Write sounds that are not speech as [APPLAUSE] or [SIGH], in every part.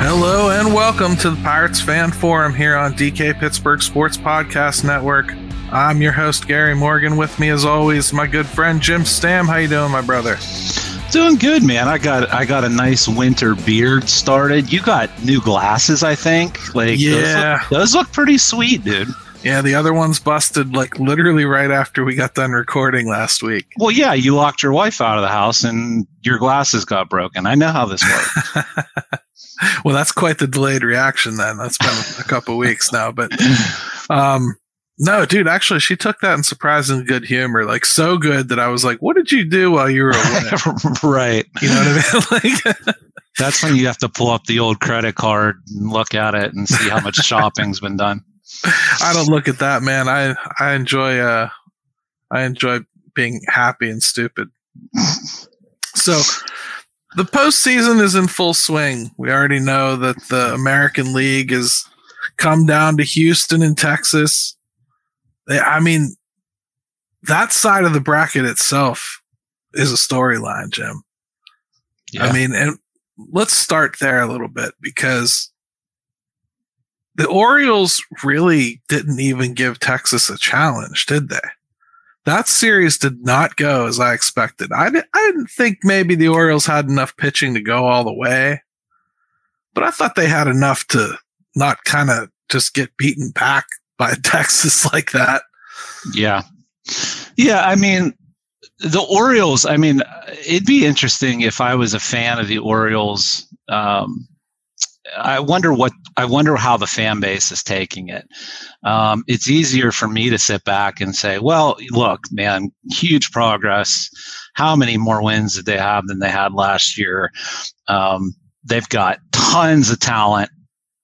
Hello and welcome to the Pirates Fan Forum here on DK Pittsburgh Sports Podcast Network. I'm your host Gary Morgan. With me, as always, my good friend Jim Stamm. How you doing, my brother? Doing good, man. I got I got a nice winter beard started. You got new glasses, I think. Like Yeah. those look, those look pretty sweet, dude. Yeah, the other one's busted like literally right after we got done recording last week. Well, yeah, you locked your wife out of the house and your glasses got broken. I know how this works. [LAUGHS] Well, that's quite the delayed reaction then. That's been a couple weeks now, but um no, dude, actually she took that in surprising good humor. Like so good that I was like, "What did you do while you were away?" [LAUGHS] right. You know what I mean? [LAUGHS] like That's when you have to pull up the old credit card and look at it and see how much shopping's been done. I don't look at that, man. I I enjoy uh I enjoy being happy and stupid. So the postseason is in full swing. We already know that the American League has come down to Houston and Texas. I mean, that side of the bracket itself is a storyline, Jim. Yeah. I mean, and let's start there a little bit because the Orioles really didn't even give Texas a challenge, did they? That series did not go as I expected. I, di- I didn't think maybe the Orioles had enough pitching to go all the way, but I thought they had enough to not kind of just get beaten back by [LAUGHS] Texas like that. Yeah. Yeah, I mean, the Orioles, I mean, it'd be interesting if I was a fan of the Orioles. Um, I wonder what I wonder how the fan base is taking it. Um, it's easier for me to sit back and say, "Well, look, man, huge progress. How many more wins did they have than they had last year? Um, they've got tons of talent.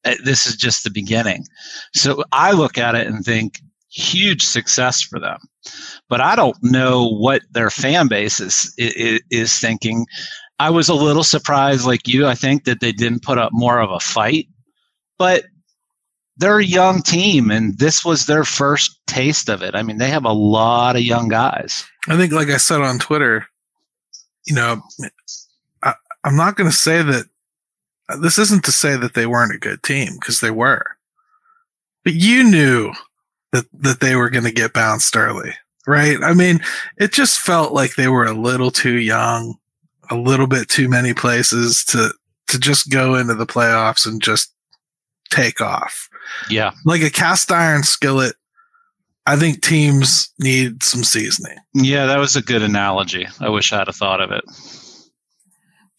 Uh, This is just the beginning." So I look at it and think, huge success for them. But I don't know what their fan base is, is, is thinking. I was a little surprised, like you, I think, that they didn't put up more of a fight. But they're a young team, and this was their first taste of it. I mean, they have a lot of young guys. I think, like I said on Twitter, you know, I, I'm not going to say that this isn't to say that they weren't a good team because they were, but you knew that that they were going to get bounced early, right? I mean, it just felt like they were a little too young, a little bit too many places to to just go into the playoffs and just take off Yeah. like a cast iron skillet. I think teams need some seasoning. Yeah, that was a good analogy. I wish I'd have thought of it.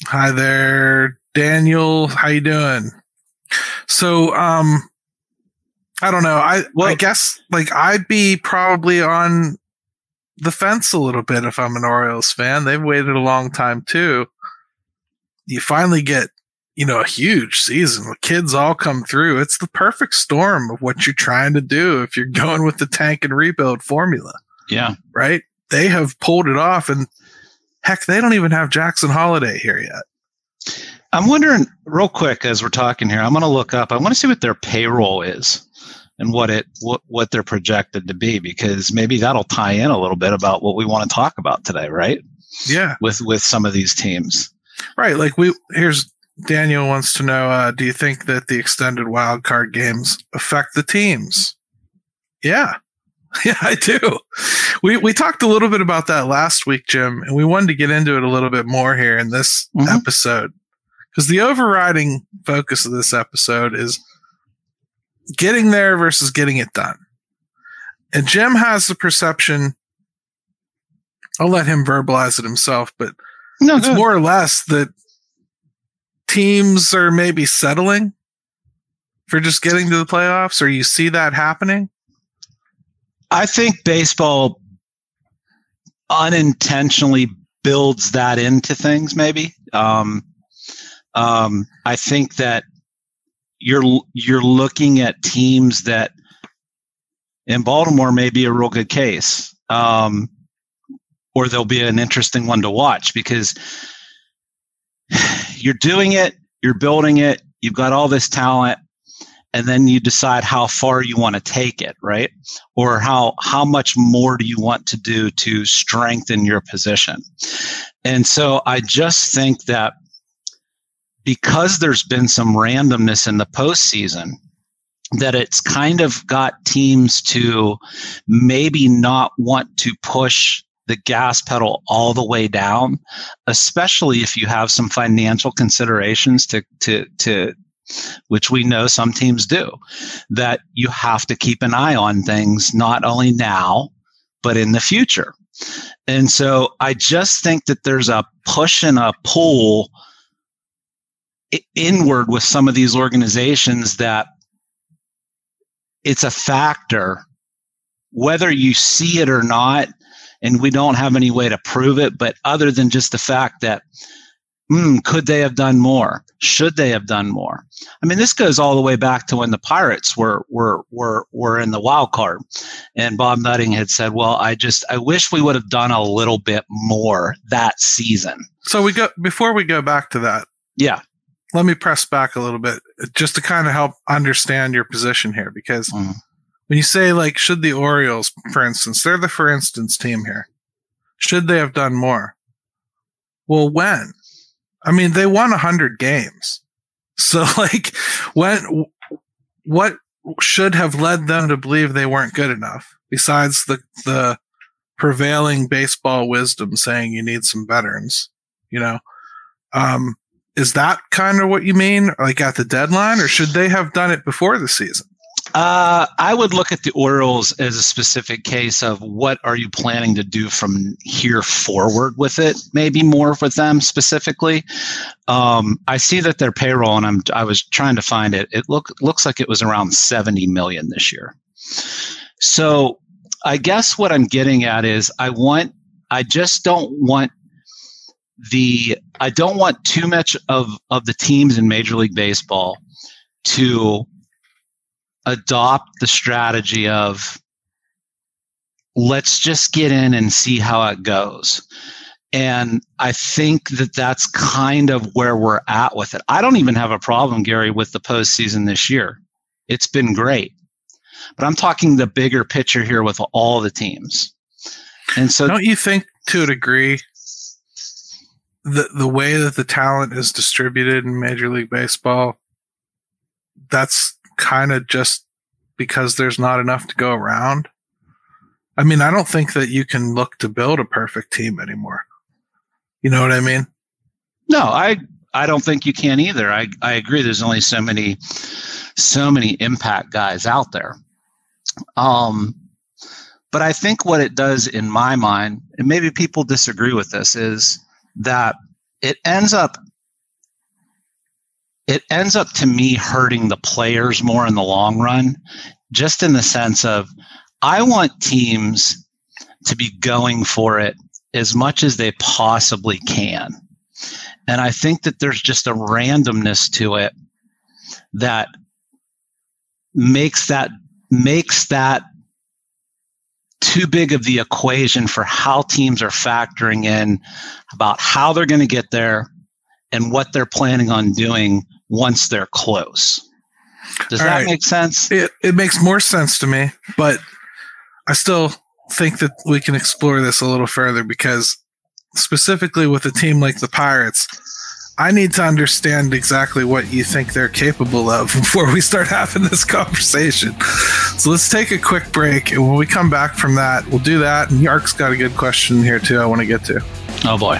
Hi there, Daniel. How you doing? So, um, I don't know. I well, I guess like I'd be probably on the fence a little bit if I'm an Orioles fan. They've waited a long time too. You finally get, you know, a huge season. The kids all come through. It's the perfect storm of what you're trying to do if you're [LAUGHS] going with the tank and rebuild formula. Yeah. right? They have pulled it off, and heck, they don't even have Jackson Holliday here yet. I'm wondering, real quick, as we're talking here, I'm going to look up. I want to see what their payroll is and what it what what they're projected to be, because maybe that'll tie in a little bit about what we want to talk about today, right? Yeah, With with some of these teams. right. Like we here's Daniel wants to know: uh, Do you think that the extended wild card games affect the teams? Yeah, [LAUGHS] yeah, I do. We we talked a little bit about that last week, Jim, and we wanted to get into it a little bit more here in this Mhm. episode because the overriding focus of this episode is getting there versus getting it done. And Jim has the perception. I'll let him verbalize it himself, but No, it's more or less that teams are maybe settling for just getting to the playoffs, or you see that happening. I think baseball unintentionally builds that into things. Maybe um, um, I think that you're you're looking at teams that in Baltimore may be a real good case, um, or they'll be an interesting one to watch because you're doing it, you're building it, you've got all this talent, and then you decide how far you want to take it, right? Or how how much more do you want to do to strengthen your position? And so I just think that because there's been some randomness in the postseason, that it's kind of got teams to maybe not want to push the gas pedal all the way down, especially if you have some financial considerations to to to which we know some teams do, that you have to keep an eye on things not only now, but in the future. And so I just think that there's a push and a pull inward with some of these organizations that it's a factor whether you see it or not and we don't have any way to prove it but other than just the fact that mm, could they have done more? Should they have done more? I mean this goes all the way back to when the pirates were were were were in the wild card. And bob nutting had said well i just i wish we would have done a little bit more that season. So we go before we go back to that yeah let me press back a little bit just to kind of help understand your position here because mm. when you say like should the Orioles for instance they're the for instance team here should they have done more? Well when? I mean they won 100 games. So [LAUGHS] like when what should have led them to believe they weren't good enough besides the the prevailing baseball wisdom saying you need some veterans you know? Um is that kind of what you mean, like at the deadline, or should they have done it before the season? Uh, I would look at the Orioles as a specific case of what are you planning to do from here forward with it. Maybe more with them specifically. Um, I see that their payroll, and I'm I was trying to find it. It look looks like it was around 70 million this year. So I guess what I'm getting at is I want I just don't want the I don't want too much of of the teams in Major League Baseball to adopt the strategy of let's just get in and see how it goes. And I think that that's kind of where we're at with it. I don't even have a problem, Gary, with the postseason this year. It's been great. But I'm talking the bigger picture here with all the teams. And so don't you think to a degree the the way that the talent is distributed in Major League Baseball, that's kind of just because there's not enough to go around. I mean, I don't think that you can look to build a perfect team anymore. You know what I mean? No, I I don't think you can either. I I agree. There's only so many so many impact guys out there. Um, but I think what it does in my mind, and maybe people disagree with this, is that it ends up it ends up to me hurting the players more in the long run just in the sense of i want teams to be going for it as much as they possibly can. And i think that there's just a randomness to it that makes that makes that too big of the equation for how teams are factoring in about how they're going to get there and what they're planning on doing once they're close. Does All that right. make sense? It, it makes more sense to me, but I still think that we can explore this a little further because specifically with a team like the Pirates, I need to understand exactly what you think they're capable of [LAUGHS] before we start having this conversation. So let's take a quick break. And when we come back from that, we'll do that. And Yark's got a good question here, too, I want to get to. Oh, boy.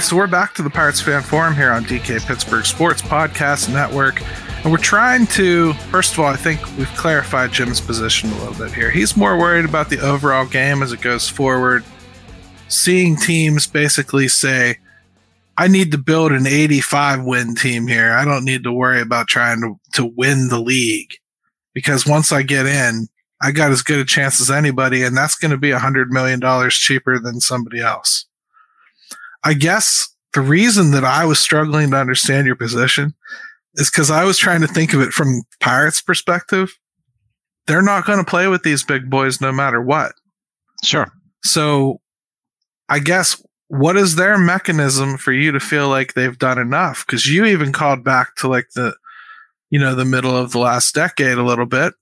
So we're back to the Pirates Fan Forum here on DK Pittsburgh Sports Podcast Network. And we're trying to, first of all, I think we've clarified Jim's position a little bit here. He's more worried about the overall game as it goes forward, seeing teams basically say, I need to build an 85 win team here. I don't need to worry about trying to, to win the league because once I get in, I got as good a chance as anybody, and that's going to be a $100 million cheaper than somebody else. I guess the reason that I was struggling to understand your position is because I was trying to think of it from Pirates' perspective. They're not going to play with these big boys no matter what. Sure. So I guess what is their mechanism for you to feel like they've done enough? Because you even called back to like the, you know, the middle of the last decade a little bit.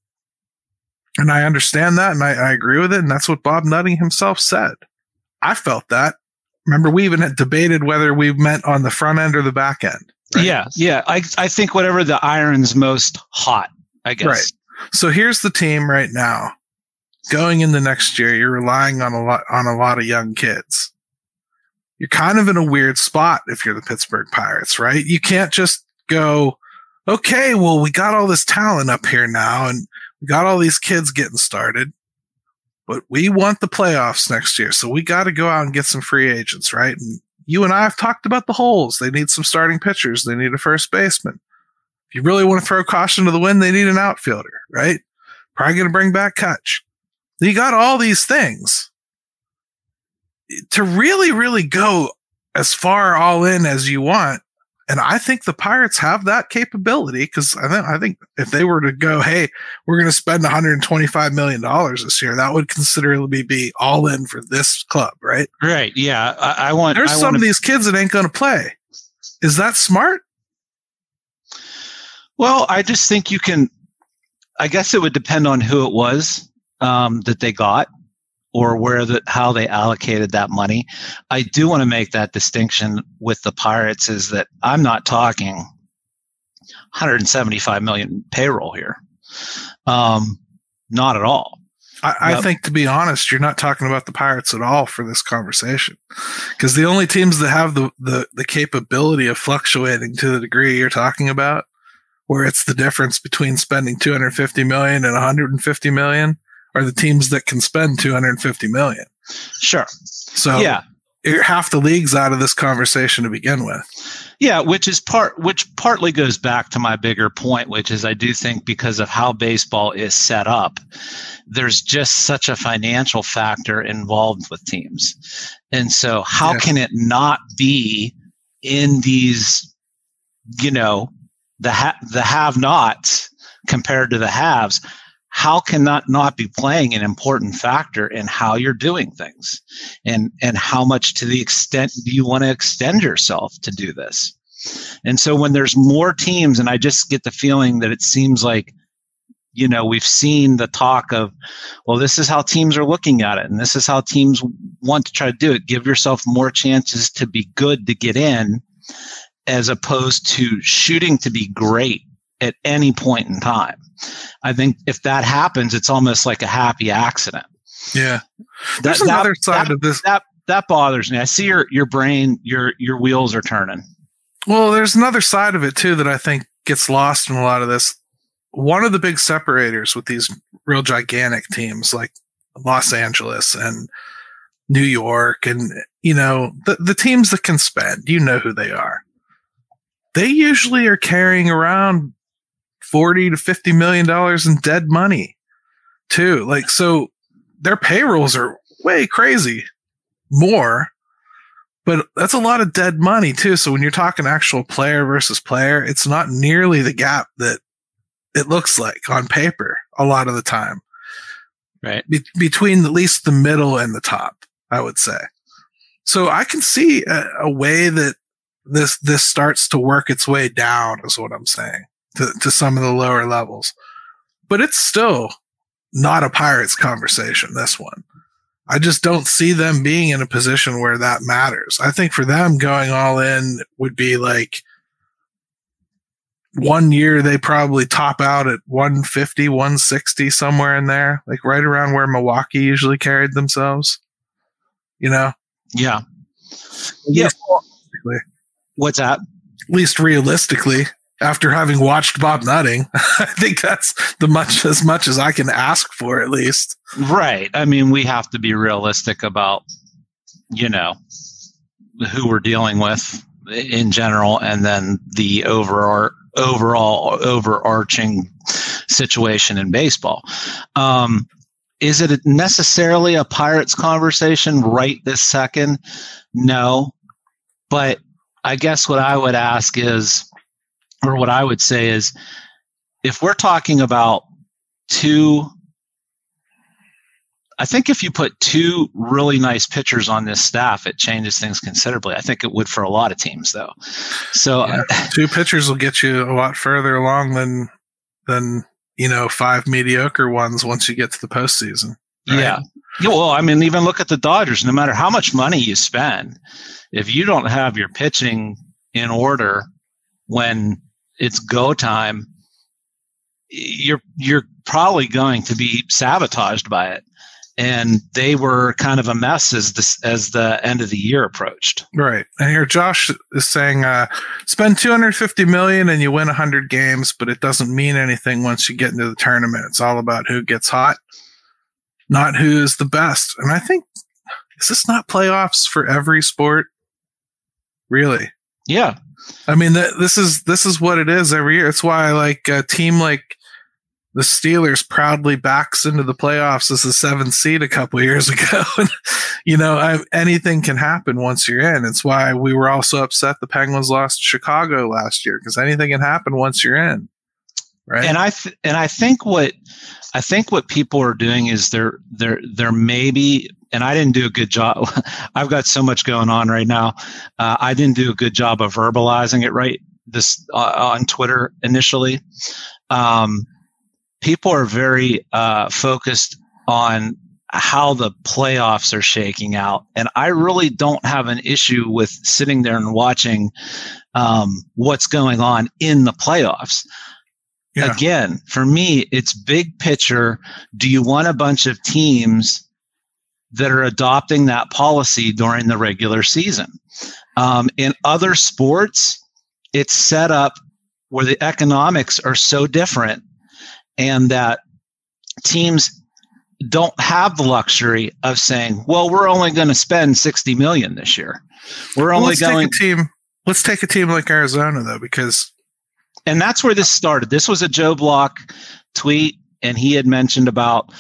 And I understand that and I, I agree with it. And that's what Bob Nutting himself said. I felt that remember we even had debated whether we meant on the front end or the back end. Right? Yeah, yeah. I I think whatever the iron's most hot, I guess. Right. So here's the team right now. Going into next year, you're relying on a lot on a lot of young kids. You're kind of in a weird spot if you're the Pittsburgh Pirates, right? You can't just go, okay, well, we got all this talent up here now and we got all these kids getting started but we want the playoffs next year. So we got to go out and get some free agents, right? And you and I have talked about the holes. They need some starting pitchers. They need a first baseman. If you really want to throw caution to the wind, they need an outfielder, right? Probably going to bring back Kutch. You got all these things to really, really go as far all in as you want. And I think the Pirates have that capability because I think I think if they were to go, hey, we're going to spend 125 million dollars this year, that would considerably be all in for this club, right? Right. Yeah. I, I want. There's I some want of these kids that ain't going to play. Is that smart? Well, I just think you can. I guess it would depend on who it was um, that they got or where the how they allocated that money. I do want to make that distinction with the Pirates is that I'm not talking 175 million payroll here. Um, not at all. I, I yep. think, to be honest, you're not talking about the Pirates at all for this conversation, because the only teams that have the, the the capability of fluctuating to the degree you're talking about, where it's the difference between spending 250 million and 150 million, are the teams that can spend 250 million. Sure. So yeah, half the leagues out of this conversation to begin with. Yeah, which is part which partly goes back to my bigger point, which is I do think because of how baseball is set up, there's just such a financial factor involved with teams. And so how yeah. can it not be in these, you know, the ha- the have nots compared to the haves? How can that not be playing an important factor in how you're doing things? And and how much to the extent do you want to extend yourself to do this? And so when there's more teams and i just get the feeling that it seems like you know we've seen the talk of well this is how teams are looking at it and this is how teams want to try to do it. Give yourself more chances to be good to get in as opposed to shooting to be great at any point in time I think if that happens, it's almost like a happy accident. Yeah. There's that, another that, side that, of this. That that bothers me. I see your your brain, your your wheels are turning. Well, there's another side of it too that I think gets lost in a lot of this. One of the big separators with these real gigantic teams like Los Angeles and New York and you know the the teams that can spend, you know who they are. They usually are carrying around 40 to 50 million dollars in dead money too. Like so their payrolls are way crazy more but that's a lot of dead money too. So when you're talking actual player versus player it's not nearly the gap that it looks like on paper a lot of the time. Right. Be- between at least the middle and the top i would say. So i can see a, a way that this this starts to work its way down is what i'm saying to, to some of the lower levels. But it's still not a Pirates conversation, this one. I just don't see them being in a position where that matters. I think for them going all in would be like one year they probably top out at 150, 160, somewhere in there, like right around where Milwaukee usually carried themselves. You know? Yeah. Yeah. What's that? At least realistically, after having watched Bob Nutting, [LAUGHS] I think that's the much as much as I can ask for, at least. Right. I mean, we have to be realistic about, you know, who we're dealing with in general, and then the overall overall overarching situation in baseball. Um, is it necessarily a Pirates conversation right this second? No. But I guess what I would ask is, or what I would say is, if we're talking about two, I think if you put two really nice pitchers on this staff, it changes things considerably. I think it would for a lot of teams, though. So yeah, uh, [LAUGHS] two pitchers will get you a lot further along than than you know, five mediocre ones once you get to the postseason. Right? Yeah. yeah. Well, I mean, even look at the Dodgers. No matter how much money you spend, if you don't have your pitching in order when it's go time, you're you're probably going to be sabotaged by it and they were kind of a mess as this as the end of the year approached. Right. And here Josh is saying uh, spend 250 million and you win 100 games, but it doesn't mean anything once you get into the tournament. It's all about who gets hot, not who is the best. And I think is this not playoffs for every sport? Really? Yeah. I mean, th- this is this is what it is every year. It's why like a team like the Steelers proudly backs into the playoffs as the seventh seed a couple years [LAUGHS] ago. [LAUGHS] you know, I, anything can happen once you're in. It's why we were also upset the Penguins lost to Chicago last year because anything can happen once you're in. Right. And I th- and I think what I think what people are doing is they're they're they're maybe and I didn't do a good job. [LAUGHS] I've got so much going on right now. Uh, I didn't do a good job of verbalizing it right this uh, on Twitter initially. Um, people are very uh, focused on how the playoffs are shaking out. And I really don't have an issue with sitting there and watching um, what's going on in the playoffs. Yeah. Again, for me, it's big picture. Do you want a bunch of teams that are adopting that policy during the regular season? Um, in other sports, it's set up where the economics are so different and that teams don't have the luxury of saying, "Well, we're only going to spend 60 million this year. We're only well, going team Let's take a team like Arizona though because and that's where this started. This was a Joe Block tweet and he had mentioned about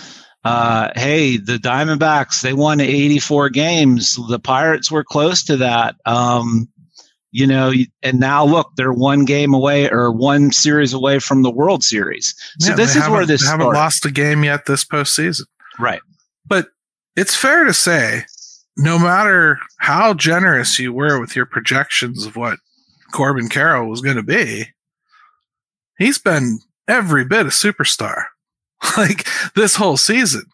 uh, hey, the Diamondbacks, they won 84 games. The Pirates were close to that. Um, you know, and now look, they're one game away or one series away from the World Series. So yeah, this is where this they haven't started. lost a game yet this postseason. Right. But it's fair to say, no matter how generous you were with your projections of what Corbin Carroll was going to be, he's been every bit a superstar [LAUGHS] like this whole season.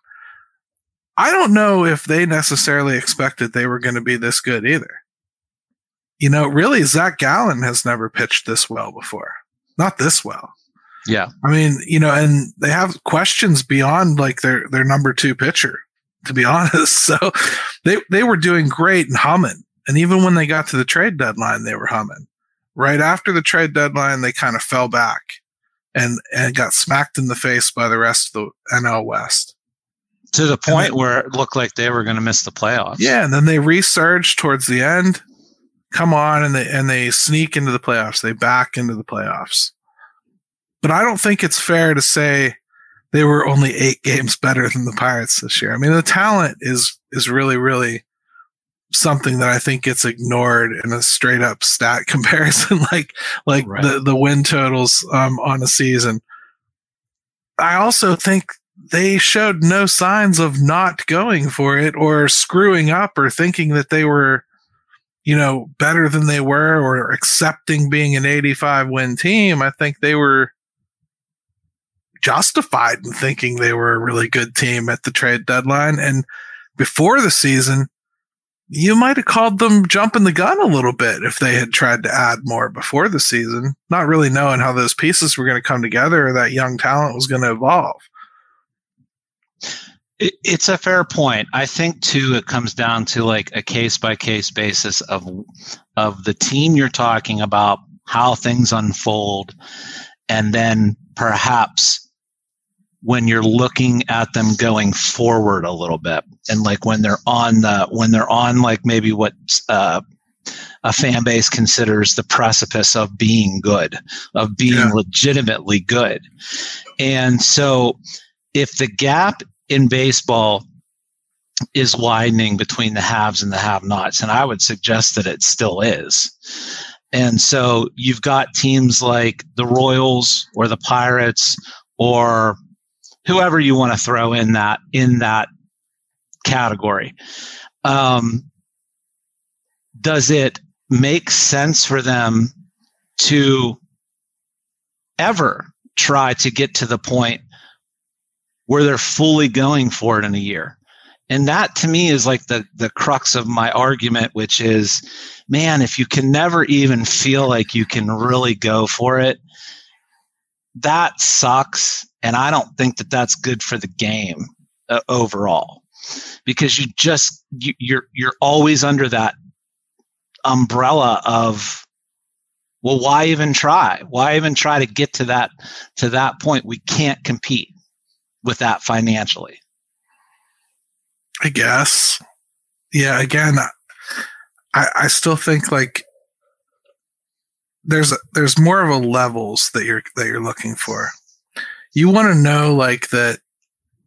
I don't know if they necessarily expected they were going to be this good either you know, really, Zach Gallen has never pitched this well before. Not this well. Yeah. I mean, you know, and they have questions beyond like their their number two pitcher, to be [LAUGHS] honest. So they they were doing great and humming. And even when they got to the trade deadline, they were humming. Right after the trade deadline, they kind of fell back and and got smacked in the face by the rest of the NL West. To the point then, where it looked like they were going to miss the playoffs. Yeah, and then they resurged towards the end come on and they and they sneak into the playoffs. They back into the playoffs. But I don't think it's fair to say they were only eight games better than the Pirates this year. I mean, the talent is is really, really something that I think gets ignored in a straight up stat [LAUGHS] comparison, like like right. the the win totals um, on a season. I also think they showed no signs of not going for it or screwing up or thinking that they were you know, better than they were or accepting being an 85 win team, I think they were justified in thinking they were a really good team at the trade deadline. And before the season, you might have called them jumping the gun a little bit if they had tried to add more before the season, not really knowing how those pieces were going to come together or that young talent was going to evolve. It's a fair point. I think too it comes down to like a case by case basis of of the team you're talking about, how things unfold, and then perhaps when you're looking at them going forward a little bit. And like when they're on the when they're on like maybe what uh, a fan base considers the precipice of being good of being yeah. legitimately good. And so if the gap in baseball is widening between the haves and the have nots and i would suggest that it still is. And so you've got teams like the royals or the pirates or whoever you want to throw in that in that category. Um, does it make sense for them to ever try to get to the point where they're fully going for it in a year? And that to me is like the, the crux of my argument, which is, man, if you can never even feel like you can really go for it, that sucks. And I don't think that that's good for the game uh, overall because you just, you, you're, you're always under that umbrella of, well, why even try? Why even try to get to that, to that point? We can't compete with that financially. I guess. Yeah. Again, I, I still think like there's there's more of a levels that you're that you're looking for. You want to know like that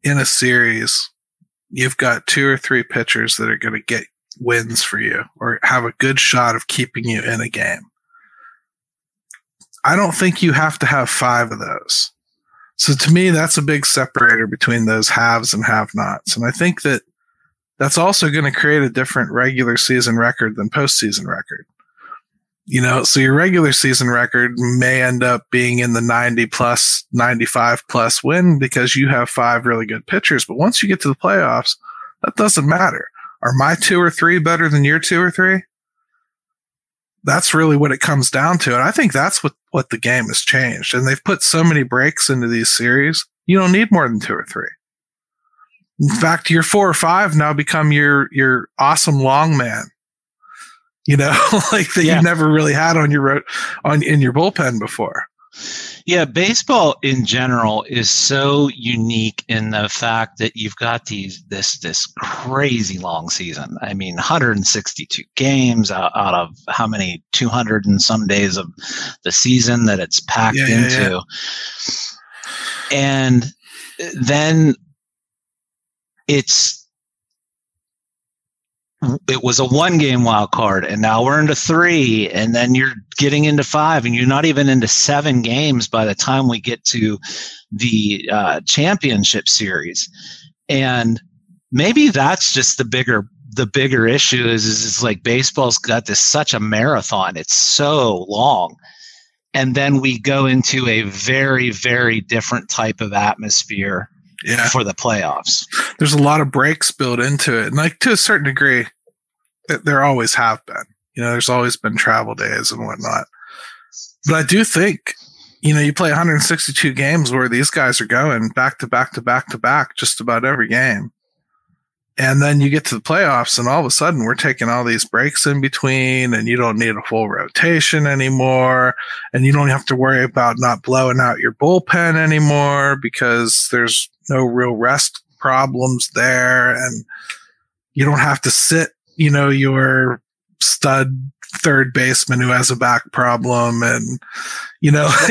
in a series, you've got two or three pitchers that are going to get wins for you or have a good shot of keeping you in a game. I don't think you have to have five of those. So to me, that's a big separator between those haves and have nots. And I think that that's also going to create a different regular season record than postseason record you know, so your regular season record may end up being in the 90 plus, 95 plus win because you have five really good pitchers. But once you get to the playoffs, that doesn't matter. Are my two or three better than your two or three? That's really what it comes down to. And I think that's what, what the game has changed. And they've put so many breaks into these series. You don't need more than two or three. In fact, your four or five now become your, your awesome long man you know, [LAUGHS] like that yeah. you never really had on your on in your bullpen before. Yeah, baseball in general is so unique in the fact that you've got these this this crazy long season. I mean, 162 games out, out of how many 200 and some days of the season that it's packed yeah, into. Yeah, and then it's it was a one game wild card and now we're into three and then you're getting into five and you're not even into seven games by the time we get to the uh, championship series. And maybe that's just the bigger the bigger issue is, is is like baseball's got this such a marathon. It's so long. And then we go into a very very different type of atmosphere yeah. for the playoffs. There's a lot of breaks built into it. And like to a certain degree, there always have been. You know, there's always been travel days and whatnot. But I do think, you know, you play 162 games where these guys are going back to back to back to back just about every game. And then you get to the playoffs, and all of a sudden, we're taking all these breaks in between, and you don't need a full rotation anymore. And you don't have to worry about not blowing out your bullpen anymore because there's no real rest problems there. And you don't have to sit, you know, your stud third baseman who has a back problem and you know [LAUGHS]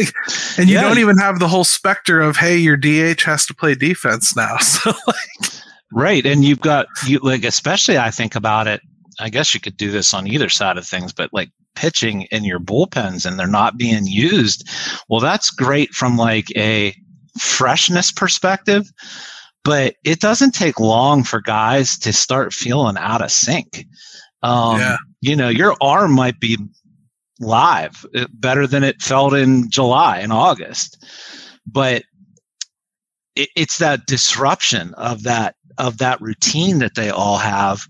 and you yeah. don't even have the whole specter of hey your DH has to play defense now [LAUGHS] so like right and you've got you like especially I think about it I guess you could do this on either side of things but like pitching in your bullpens and they're not being used well that's great from like a freshness perspective, but it doesn't take long for guys to start feeling out of sync. Um, yeah. You know, your arm might be live uh, better than it felt in July and August, but it, it's that disruption of that of that routine that they all have.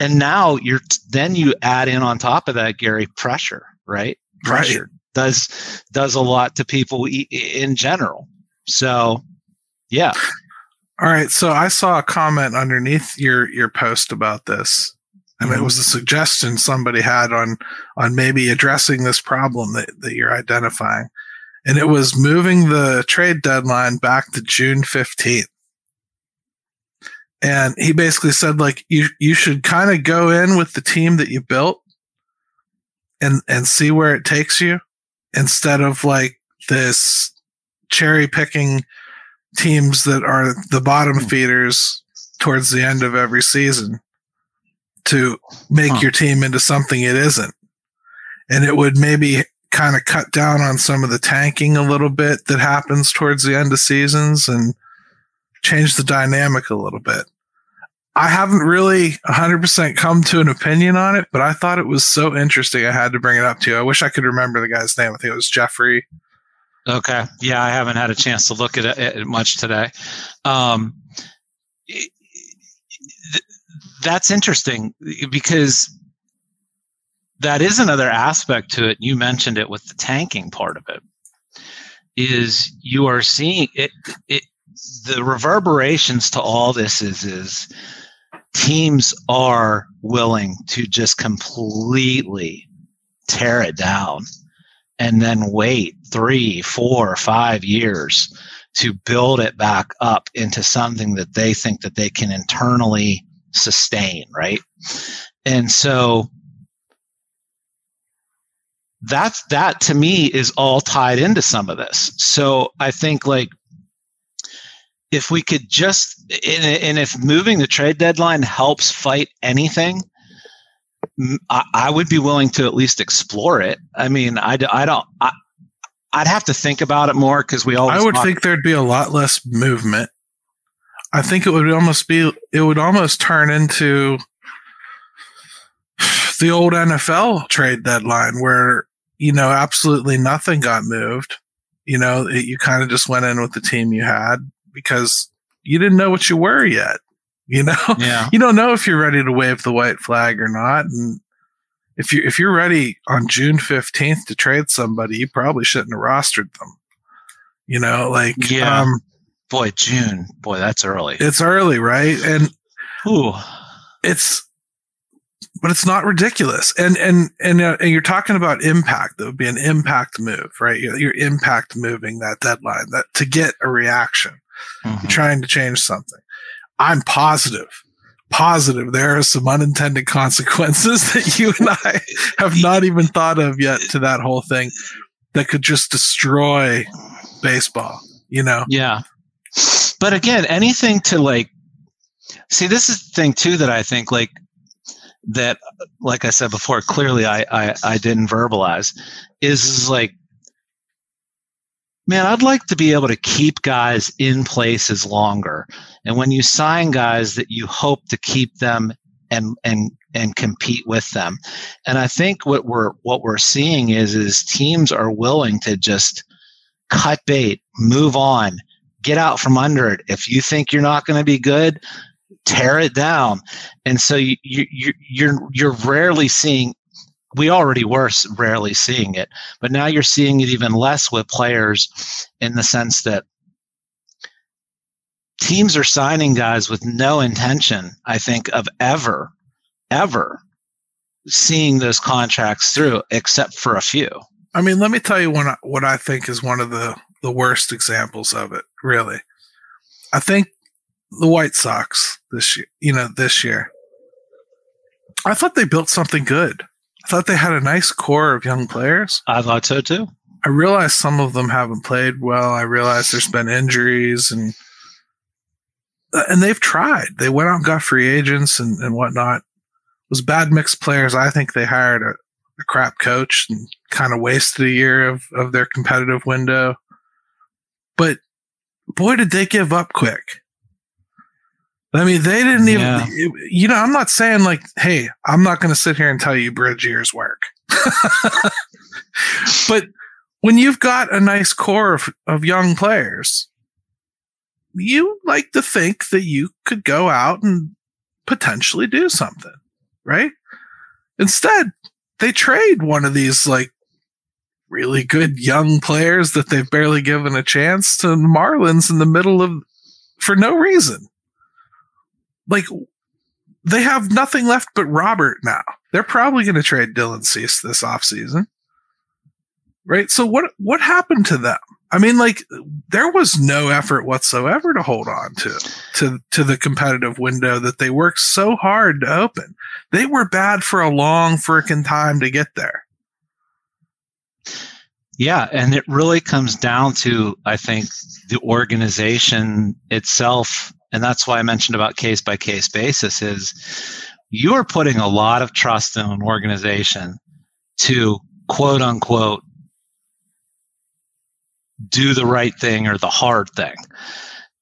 And now you're then you add in on top of that, Gary, pressure, right? Pressure right. does does a lot to people in general. So, yeah. All right, so I saw a comment underneath your your post about this, and mm-hmm. it was a suggestion somebody had on on maybe addressing this problem that, that you're identifying, and it was moving the trade deadline back to June fifteenth. And he basically said like you you should kind of go in with the team that you built and and see where it takes you instead of like this cherry picking teams that are the bottom hmm. feeders towards the end of every season to make huh. your team into something it isn't. And it would maybe kind of cut down on some of the tanking a little bit that happens towards the end of seasons and change the dynamic a little bit. I haven't really 100% come to an opinion on it, but I thought it was so interesting. I had to bring it up to you. I wish I could remember the guy's name. I think it was Jeffrey Okay. Yeah, I haven't had a chance to look at it, much today. Um, that's interesting because that is another aspect to it. You mentioned it with the tanking part of it. Is you are seeing it, it the reverberations to all this is is teams are willing to just completely tear it down and then wait three, four, five years to build it back up into something that they think that they can internally sustain, right? And so that's that to me is all tied into some of this. So I think like if we could just and if moving the trade deadline helps fight anything, I, I, would be willing to at least explore it. I mean, I, I don't. I, would have to think about it more because we always. I would talk- think there'd be a lot less movement. I think it would almost be. It would almost turn into the old NFL trade deadline where you know absolutely nothing got moved. You know, it, you kind of just went in with the team you had because you didn't know what you were yet. [LAUGHS] You know, yeah. you don't know if you're ready to wave the white flag or not. And if you if you're ready on June fifteenth to trade somebody, you probably shouldn't have rostered them. You know, like yeah. Um, boy, June, boy, that's early. It's early, right? And Ooh. it's but it's not ridiculous. And and and, uh, and you're talking about impact. That would be an impact move, right? You're, you're impact moving that deadline that to get a reaction, mm-hmm. trying to change something. I'm positive, positive there are some unintended consequences [LAUGHS] that you and I have not even thought of yet to that whole thing that could just destroy baseball, you know? Yeah. But again, anything to like, see, this is the thing too that I think like, that, like I said before, clearly I, I, I didn't verbalize is, is like man, I'd like to be able to keep guys in places longer. And when you sign guys that you hope to keep them and and and compete with them. And I think what we're what we're seeing is is teams are willing to just cut bait, move on, get out from under it. If you think you're not going to be good, tear it down. And so you, you, you're you're rarely seeing we already were rarely seeing it, but now you're seeing it even less with players in the sense that teams are signing guys with no intention, I think, of ever, ever seeing those contracts through, except for a few. I mean, let me tell you I, what I think is one of the, the worst examples of it, really. I think the White Sox this year, you know, this year, I thought they built something good. I thought they had a nice core of young players. I thought so too. I realize some of them haven't played well. I realize there's been injuries and and they've tried. They went out and got free agents and, and whatnot. It was bad mixed players. I think they hired a, a crap coach and kind of wasted a year of, of their competitive window. But boy, did they give up quick. I mean, they didn't even, yeah. you know, I'm not saying like, hey, I'm not going to sit here and tell you bridge years work. [LAUGHS] but when you've got a nice core of, of young players, you like to think that you could go out and potentially do something, right? Instead, they trade one of these like really good young players that they've barely given a chance to Marlins in the middle of for no reason. Like they have nothing left but Robert now. They're probably going to trade Dylan Cease this offseason. Right? So what what happened to them? I mean like there was no effort whatsoever to hold on to to to the competitive window that they worked so hard to open. They were bad for a long freaking time to get there. Yeah, and it really comes down to I think the organization itself and that's why I mentioned about case by case basis is you are putting a lot of trust in an organization to quote unquote do the right thing or the hard thing.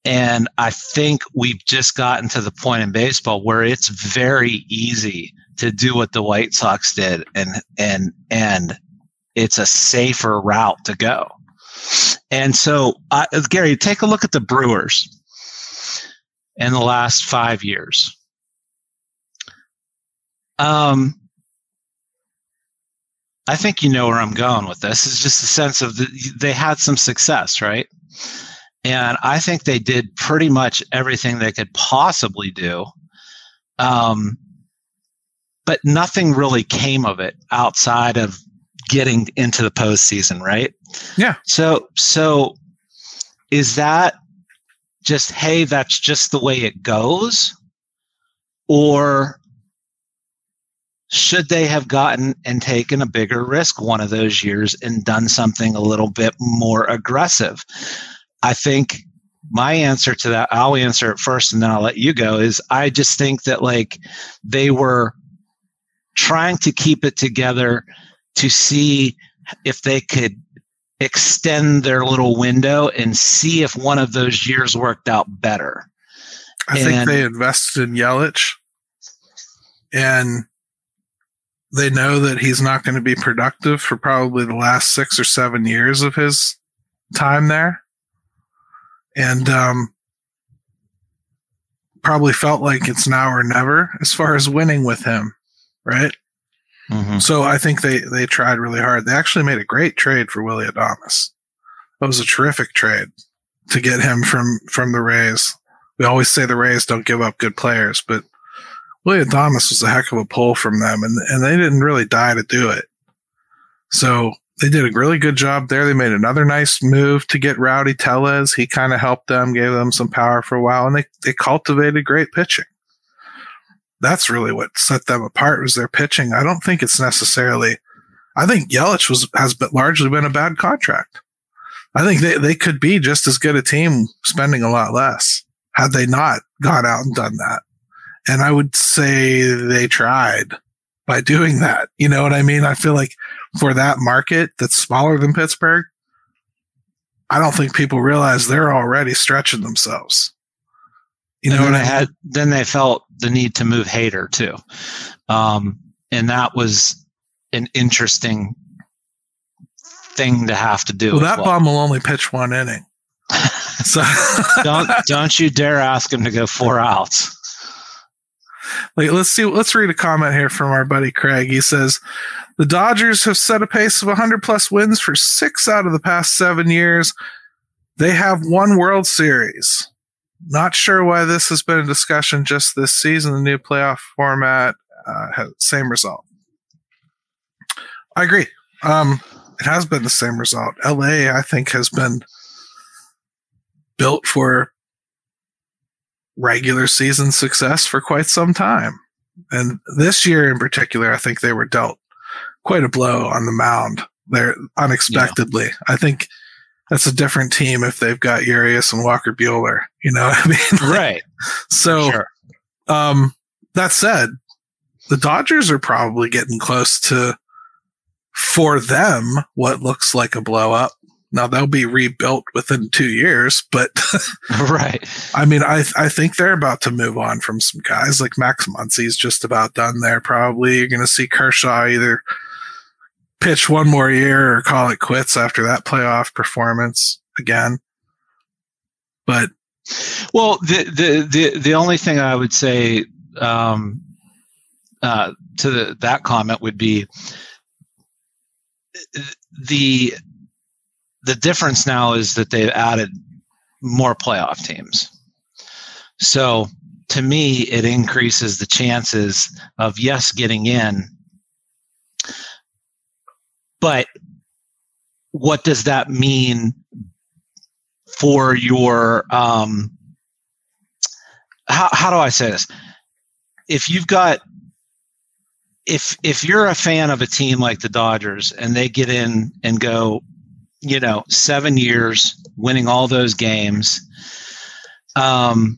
And I think we've just gotten to the point in baseball where it's very easy to do what the White Sox did and and and it's a safer route to go. And so, uh, Gary, take a look at the Brewers in the last five years. Um, I think you know where I'm going with this. It's just a sense of the, they had some success, right? And I think they did pretty much everything they could possibly do. Um, but nothing really came of it outside of getting into the postseason, right? Yeah. So, so is that just, hey, that's just the way it goes? Or should they have gotten and taken a bigger risk one of those years and done something a little bit more aggressive? I think my answer to that, I'll answer it first and then I'll let you go, is I just think that like they were trying to keep it together to see if they could extend their little window and see if one of those years worked out better. I and think they invested in Yelich and they know that he's not going to be productive for probably the last six or seven years of his time there. And um, probably felt like it's now or never as far as winning with him, right? Mm-hmm. So I think they they tried really hard. They actually made a great trade for Willie Adames. That was a terrific trade to get him from from the Rays. We always say the Rays don't give up good players, but Willie Adames was a heck of a pull from them, and and they didn't really die to do it. So they did a really good job there. They made another nice move to get Rowdy Tellez. He kind of helped them, gave them some power for a while, and they they cultivated great pitching that's really what set them apart was their pitching. I don't think it's necessarily. I think Yelich was has been, largely been a bad contract. I think they, they could be just as good a team spending a lot less had they not gone out and done that. And I would say they tried by doing that. You know what I mean? I feel like for that market that's smaller than Pittsburgh, I don't think people realize they're already stretching themselves. You know, and I had then they felt the need to move Hader too, um, and that was an interesting thing to have to do. Well, that well. bomb will only pitch one inning. [LAUGHS] so [LAUGHS] don't don't you dare ask him to go four outs. Like let's see let's read a comment here from our buddy Craig. He says the Dodgers have set a pace of 100 plus wins for 6 out of the past 7 years. They have one World Series. Not sure why this has been a discussion just this season. The new playoff format uh, has same result. I agree. Um, it has been the same result. LA, I think, has been built for regular season success for quite some time. And this year in particular, I think they were dealt quite a blow on the mound there unexpectedly. Yeah. I think that's a different team if they've got Urias and Walker Buehler. You know, [LAUGHS] I mean, right? So, sure. um, that said, the Dodgers are probably getting close to, for them, what looks like a blow up. Now they'll be rebuilt within two years, but [LAUGHS] right. I mean, I I think they're about to move on from some guys like Max Muncy's just about done there. Probably you're going to see Kershaw either pitch one more year or call it quits after that playoff performance again. But well, the the the, the only thing I would say um, uh, to the, that comment would be the the difference now is that they've added more playoff teams. So to me, it increases the chances of yes getting in. But what does that mean for your um, how, how do I say this? If you've got if if you're a fan of a team like the Dodgers and they get in and go, you know, seven years winning all those games, um,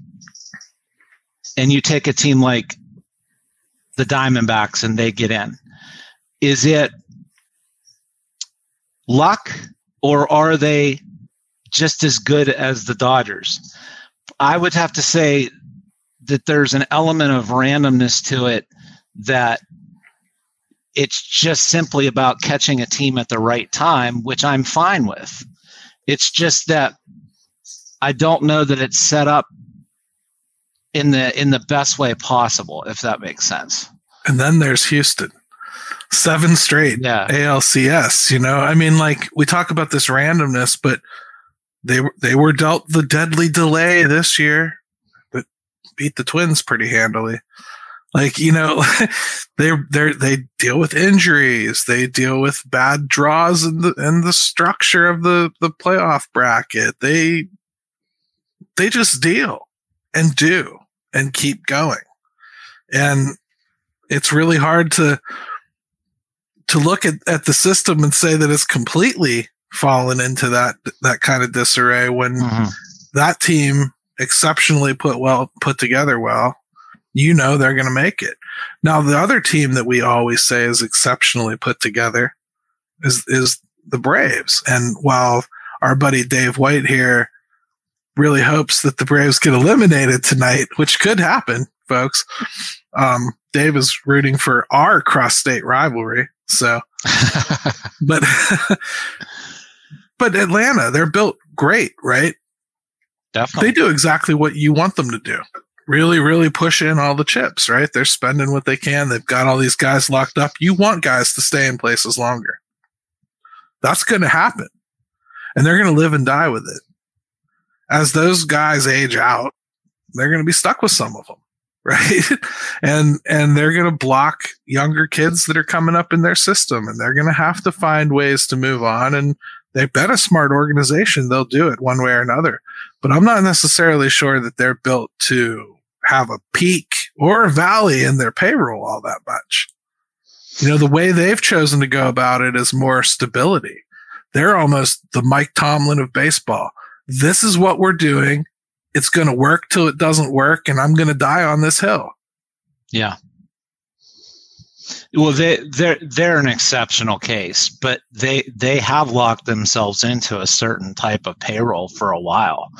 and you take a team like the Diamondbacks and they get in, is it luck or are they just as good as the Dodgers? I would have to say that there's an element of randomness to it that it's just simply about catching a team at the right time, which I'm fine with. It's just that I don't know that it's set up in the in the best way possible, if that makes sense. And then there's Houston. Seven straight Yeah. ALCS, you know? I mean, like we talk about this randomness, but they were they were dealt the deadly delay this year, but beat the twins pretty handily. Like, you know, [LAUGHS] they they they deal with injuries, they deal with bad draws in the in the structure of the the playoff bracket. They they just deal and do and keep going. And it's really hard to to look at, at the system and say that it's completely fallen into that that kind of disarray when Mhm. that team exceptionally put well put together well you know they're going to make it. Now the other team that we always say is exceptionally put together is is the braves. And while our buddy dave white here really hopes that the braves get eliminated tonight which could happen folks um, dave is rooting for our cross-state rivalry so [LAUGHS] but [LAUGHS] but atlanta they're built great right Definitely. they do exactly what you want them to do. Really, really push in all the chips, right? They're spending what they can. They've got all these guys locked up. You want guys to stay in places longer. That's going to happen. And they're going to live and die with it. As those guys age out, they're going to be stuck with some of them, [LAUGHS] right? and and they're going to block younger kids that are coming up in their system and they're going to have to find ways to move on and they've been a smart organization. They'll do it one way or another but I'm not necessarily sure that they're built to have a peak or a valley in their payroll all that much. You know, the way they've chosen to go about it is more stability. They're almost the Mike Tomlin of baseball. This is what we're doing. It's going to work till it doesn't work, and I'm going to die on this hill. Yeah. Well, they they're they're an exceptional case, but they they have locked themselves into a certain type of payroll for a while.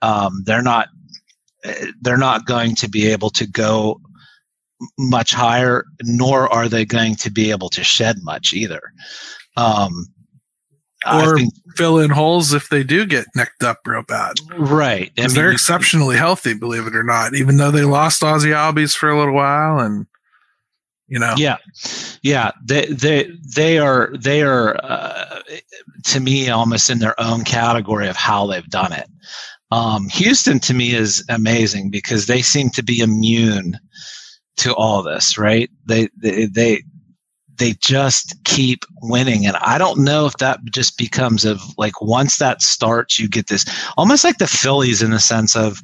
Um, they're not they're not going to be able to go much higher, nor are they going to be able to shed much either. Um, Or think- fill in holes if they do get necked up real bad. right. Because they're exceptionally healthy, believe it or not, even though they lost Ozzie Albies for a little while and you know. Yeah, yeah. They they they are they are uh, to me almost in their own category of how they've done it. Um, Houston to me is amazing because they seem to be immune to all this. Right? They they they they just keep winning, and I don't know if that just becomes of like once that starts, you get this almost like the Phillies in the sense of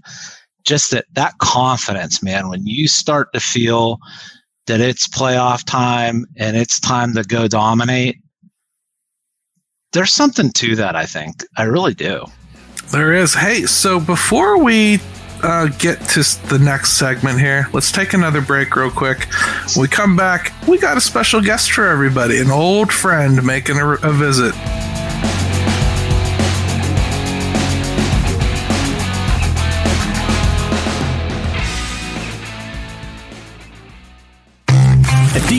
just that that confidence, man. When you start to feel that it's playoff time and it's time to go dominate. There's something to that, I think. I really do. There is. Hey, so before we uh, get to the next segment here, let's take another break real quick. When we come back, we got a special guest for everybody, an old friend making a, a visit.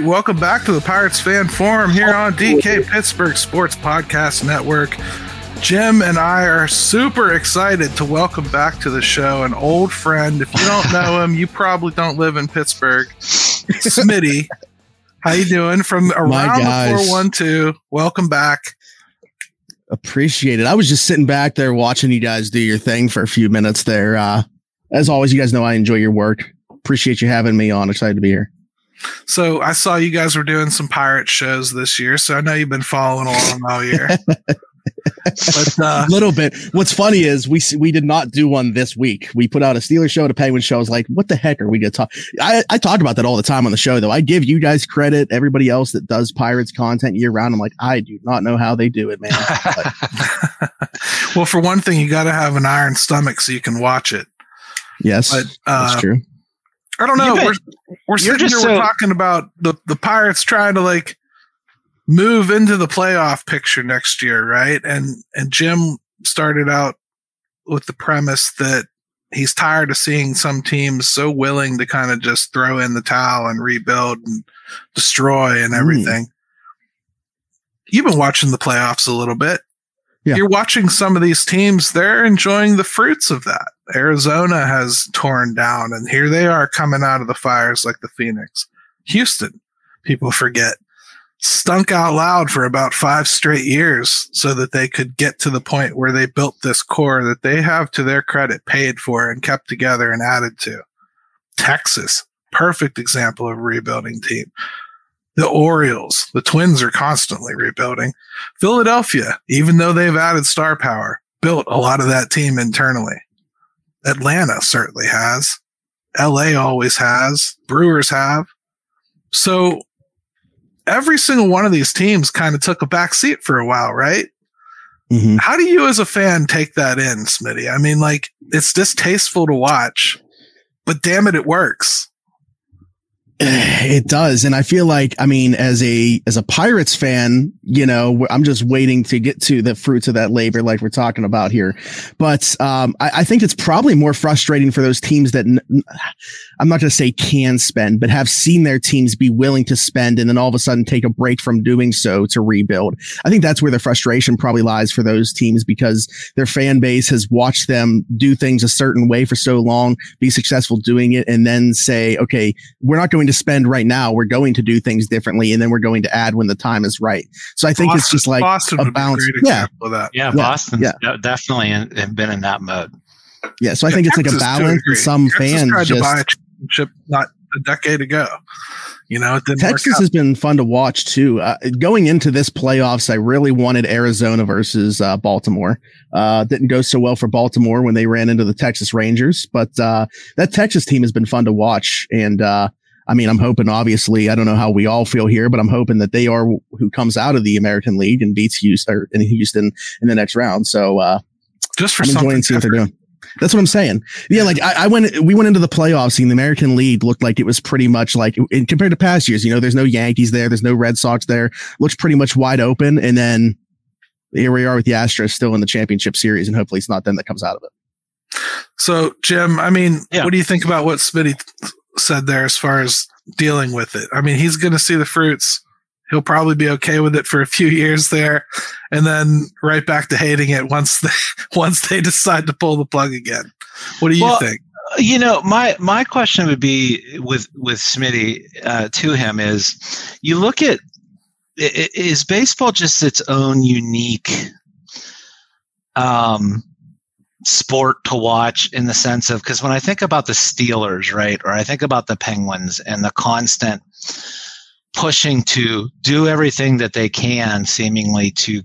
Right, welcome back to the Pirates Fan Forum here on DK Pittsburgh Sports Podcast Network. Jim and I are super excited to welcome back to the show an old friend. If you don't know him, you probably don't live in Pittsburgh. Smitty, how you doing from around the 412? Welcome back. Appreciate it. I was just sitting back there watching you guys do your thing for a few minutes there. Uh, as always, you guys know I enjoy your work. Appreciate you having me on. Excited to be here. So I saw you guys were doing some pirate shows this year, so I know you've been following along all year. [LAUGHS] but a uh, little bit. What's funny is we we did not do one this week. We put out a Steelers show, a Penguin show. I was like, what the heck are we gonna talk? I, I talk about that all the time on the show, though. I give you guys credit. Everybody else that does Pirates content year round, I'm like, I do not know how they do it, man. [LAUGHS] well, for one thing, you got to have an iron stomach so you can watch it. Yes, but, uh, that's true. I don't know. Been, we're we're sitting here. So, we're talking about the the Pirates trying to like move into the playoff picture next year, right? And and Jim started out with the premise that he's tired of seeing some teams so willing to kind of just throw in the towel and rebuild and destroy and everything. Mm. You've been watching the playoffs a little bit. Yeah. You're watching some of these teams, they're enjoying the fruits of that. Arizona has torn down, and here they are coming out of the fires like the Phoenix. Houston, people forget, stunk out loud for about five straight years so that they could get to the point where they built this core that they have, to their credit, paid for and kept together and added to. Texas, perfect example of a rebuilding team. The Orioles, the Twins are constantly rebuilding. Philadelphia, even though they've added star power, built a lot of that team internally. Atlanta certainly has. LA always has. Brewers have. So every single one of these teams kind of took a back seat for a while, right? Mm-hmm. How do you as a fan take that in, Smitty? I mean, like, it's distasteful to watch, but damn it, it works. It does, and I feel like I mean, as a as a Pirates fan, you know, I'm just waiting to get to the fruits of that labor, like we're talking about here. But um, I, I, think it's probably more frustrating for those teams that n- I'm not going to say can spend, but have seen their teams be willing to spend, and then all of a sudden take a break from doing so to rebuild. I think that's where the frustration probably lies for those teams because their fan base has watched them do things a certain way for so long, be successful doing it, and then say, okay, we're not going going to spend right now. We're going to do things differently, and then we're going to add when the time is right. So I think Boston, it's just like Boston a balance. yeah. yeah, yeah, Boston yeah. definitely have been in that mode. Yeah, so I think it's like a balance. And some Texas fans tried just, to buy a championship not a decade ago. You know, Texas has been fun to watch too. Uh, going into this playoffs, I really wanted Arizona versus uh, Baltimore. Uh, didn't go so well for Baltimore when they ran into the Texas Rangers, but uh, that Texas team has been fun to watch. And uh, I mean, I'm hoping, obviously, I don't know how we all feel here, but I'm hoping that they are who comes out of the American League and beats Houston in Houston in the next round. So, uh, just for I'm enjoying seeing what they're doing. That's what I'm saying. Yeah, like I, I, went, we went into the playoffs and the American League looked like it was pretty much like in, compared to past years. You know, there's no Yankees there, there's no Red Sox there. Looks pretty much wide open, and then here we are with the Astros still in the championship series, and hopefully it's not them that comes out of it. So, Jim, I mean, yeah. what do you think about what Smitty said there as far as dealing with it. I mean, he's going to see the fruits. He'll probably be okay with it for a few [LAUGHS] years there, and then right back to hating it once [LAUGHS] they once they decide to pull the plug again. What do you well, think? You know, my my question would be with with Smitty uh, to him is, you look at is baseball just its own unique um, sport to watch in the sense of because when I think about the Steelers, right, or I think about the Penguins and the constant pushing to do everything that they can, seemingly to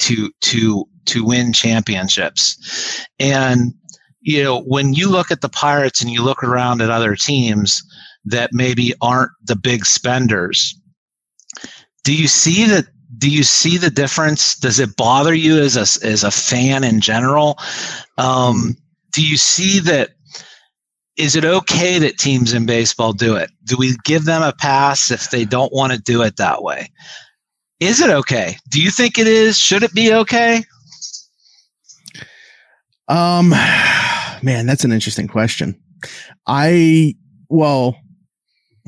to to to win championships, and you know when you look at the Pirates and you look around at other teams that maybe aren't the big spenders, do you see that do you see the difference? Does it bother you as a as a fan in general? Um, do you see that is it okay that teams in baseball do it? Do we give them a pass if they don't want to do it that way? Is it okay? Do you think it is? Should it be okay? Um, [SIGHS] man, that's an interesting question. I well,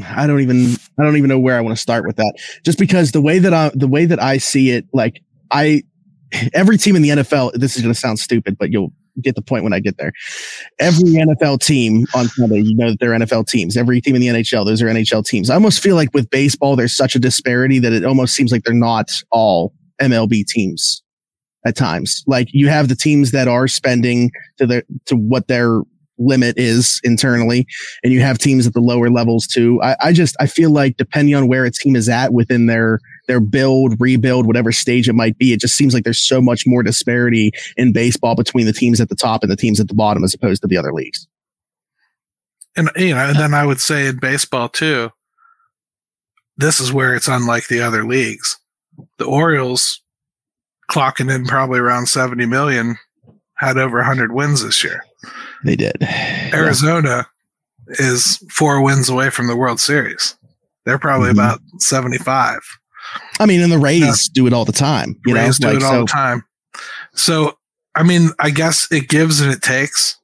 I don't even I don't even know where I want to start with that. Just because the way that I the way that I see it, like I every team in the NFL, this is going to sound stupid, but you'll get the point when I get there. Every NFL team on Sunday, you know that they're NFL teams. Every team in the NHL, those are NHL teams. I almost feel like with baseball, there's such a disparity that it almost seems like they're not all MLB teams at times. Like you have the teams that are spending to their to what their limit is internally, and you have teams at the lower levels too. I, I just I feel like depending on where a team is at within their their build, rebuild, whatever stage it might be, it just seems like there's so much more disparity in baseball between the teams at the top and the teams at the bottom as opposed to the other leagues. And you know, and then I would say in baseball too, this is where it's unlike the other leagues. The Orioles clocking in probably around 70 million had over 100 wins this year. They did. Arizona yeah. is four wins away from the World Series. They're probably mm-hmm. about 75. I mean, and the Rays yeah. do it all the time. You Rays know? do like, it all so. the time. So, I mean, I guess it gives and it takes.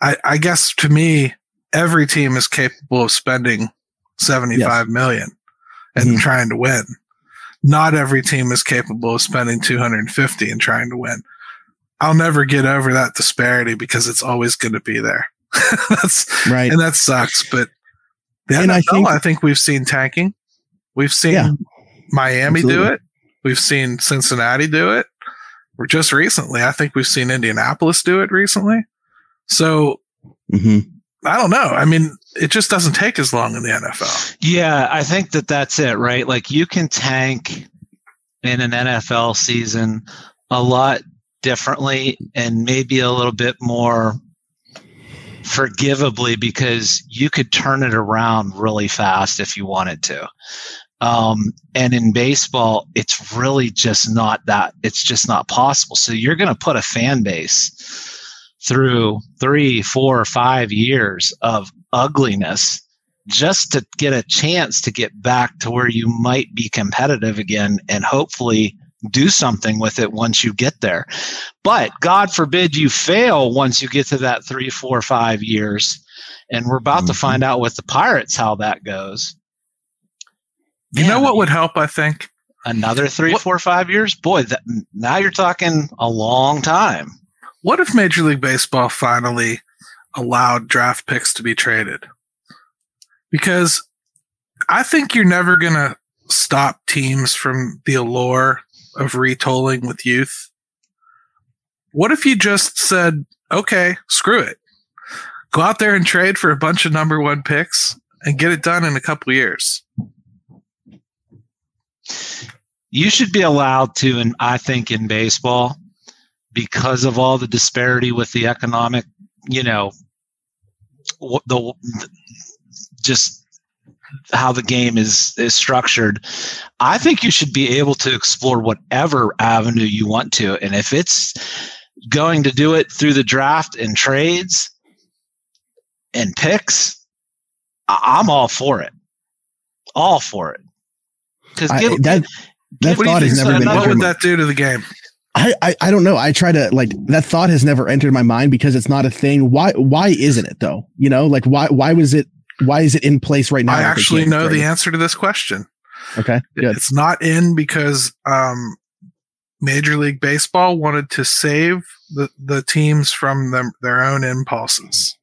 I, I guess to me, every team is capable of spending seventy-five yes. million and mm-hmm. trying to win. Not every team is capable of spending 250 and trying to win. I'll never get over that disparity because it's always going to be there. [LAUGHS] That's right. And that sucks. But the and NFL, I think, I think we've seen tanking. We've seen yeah, Miami absolutely. do it. We've seen Cincinnati do it. We're just recently, I think we've seen Indianapolis do it recently. So mm-hmm. I don't know. I mean, it just doesn't take as long in the NFL. Yeah, I think that that's it, right? Like you can tank in an NFL season a lot differently and maybe a little bit more forgivably because you could turn it around really fast if you wanted to. Um, and in baseball, it's really just not that, it's just not possible. So you're going to put a fan base through three, four, five years of ugliness just to get a chance to get back to where you might be competitive again and hopefully do something with it once you get there. But God forbid you fail once you get to that three, four, five years. And we're about mm-hmm. to find out with the Pirates how that goes. You know what would help, I think? Another three, what? four, five years? Boy, that, now you're talking a long time. What if Major League Baseball finally allowed draft picks to be traded? Because I think you're never going to stop teams from the allure of retooling with youth. What if you just said, okay, screw it. Go out there and trade for a bunch of number one picks and get it done in a couple years you should be allowed to, and I think in baseball, because of all the disparity with the economic, you know, the just how the game is is structured. I think you should be able to explore whatever avenue you want to, and if it's going to do it through the draft and trades and picks, I'm all for it. All for it. Because that that thought has never been. What would that do to the game? I, I, I don't know. I try to like that thought has never entered my mind because it's not a thing. Why why isn't it though? You know, like why why was it why is it in place right now? I actually know the answer to this question. Okay, good. It's not in because um, Major League Baseball wanted to save the, the teams from them, their own impulses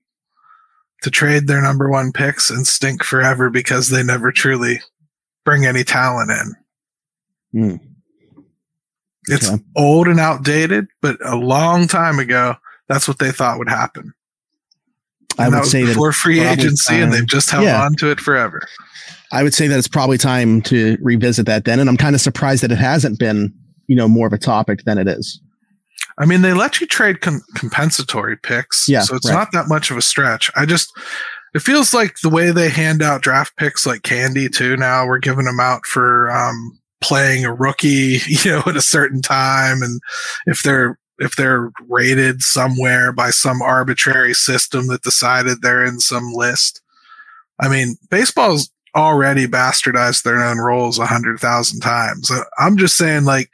to trade their number one picks and stink forever because they never truly bring any talent in. Mm. It's okay. old and outdated, but a long time ago, that's what they thought would happen. And I would say that before free agency, time. and they've just held yeah. on to it forever. I would say that it's probably time to revisit that then, and I'm kind of surprised that it hasn't been, you know, more of a topic than it is. I mean, they let you trade com- compensatory picks, yeah, so it's right. not that much of a stretch. I just, it feels like the way they hand out draft picks like candy too. Now we're giving them out for um, playing a rookie, [LAUGHS] you know, at a certain time. And if they're if they're rated somewhere by some arbitrary system that decided they're in some list. I mean, baseball's already bastardized their own roles a hundred thousand times. Uh, I'm just saying, like,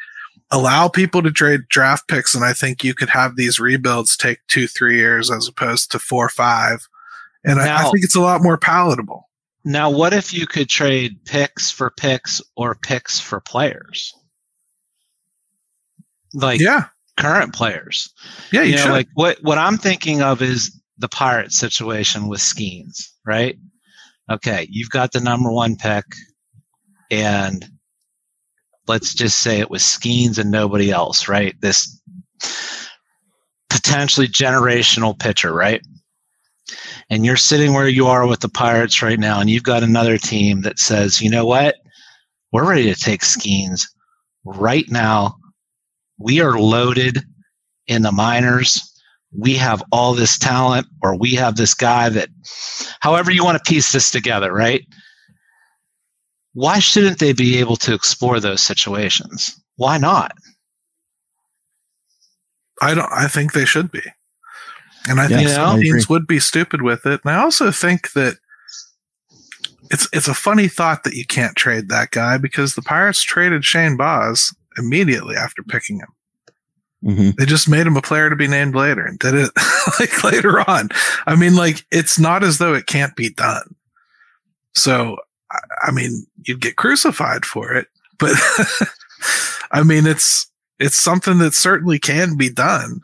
allow people to trade draft picks, and I think you could have these rebuilds take two, three years as opposed to four, five. And now, I, I think it's a lot more palatable. Now, what if you could trade picks for picks or picks for players? Like, yeah, current players. Yeah, you, you know, should. like what what I'm thinking of is the pirate situation with Skenes, right? Okay, you've got the number one pick, and let's just say it was Skenes and nobody else, right? This potentially generational pitcher, right? And you're sitting where you are with the Pirates right now, and you've got another team that says, you know what? We're ready to take Skenes right now we are loaded in the minors. We have all this talent, or we have this guy that, however you want to piece this together, right? Why shouldn't they be able to explore those situations? Why not? I don't. I think they should be, and I think some teams would be stupid with it. And I also think that it's it's a funny thought that you can't trade that guy because the Pirates traded Shane Baz immediately after picking him. Mm-hmm. They just made him a player to be named later and did it [LAUGHS] like later on. I mean, like it's not as though it can't be done. So, I mean, you'd get crucified for it, but [LAUGHS] I mean, it's it's something that certainly can be done.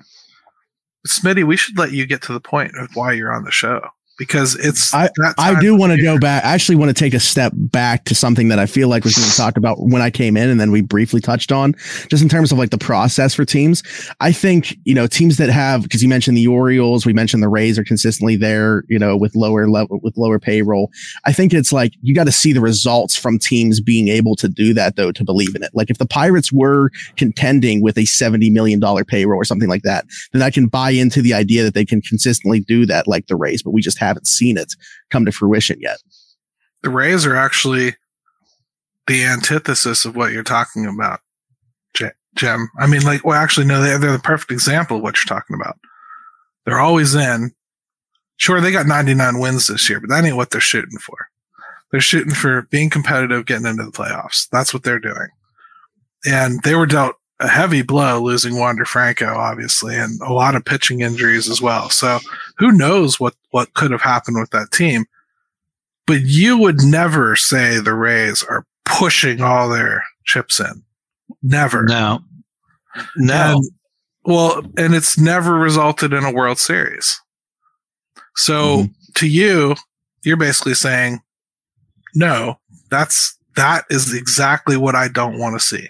Smitty, we should let you get to the point of why you're on the show because it's I, I do want to go back. I actually want to take a step back to something that I feel like was going to talk about when I came in and then we briefly touched on just in terms of like the process for teams. I think, you know, teams that have, cause you mentioned the Orioles, we mentioned the Rays are consistently there, you know, with lower level, with lower payroll. I think it's like, you got to see the results from teams being able to do that though, to believe in it. Like if the Pirates were contending with a $70 million payroll or something like that, then I can buy into the idea that they can consistently do that like the Rays, but we just have haven't seen it come to fruition yet. The Rays are actually the antithesis of what you're talking about, Jim. I mean, like, well, actually, no, they're, they're the perfect example of what you're talking about. They're always in. Sure, they got 99 wins this year, but that ain't what they're shooting for. They're shooting for being competitive, getting into the playoffs. That's what they're doing. And they were dealt a heavy blow losing Wander Franco, obviously, and a lot of pitching injuries as well. So who knows what, what could have happened with that team. But you would never say the Rays are pushing all their chips in. Never. No. No. And, well, and it's never resulted in a World Series. So mm-hmm. to you, you're basically saying, no, that's, that is exactly what I don't want to see.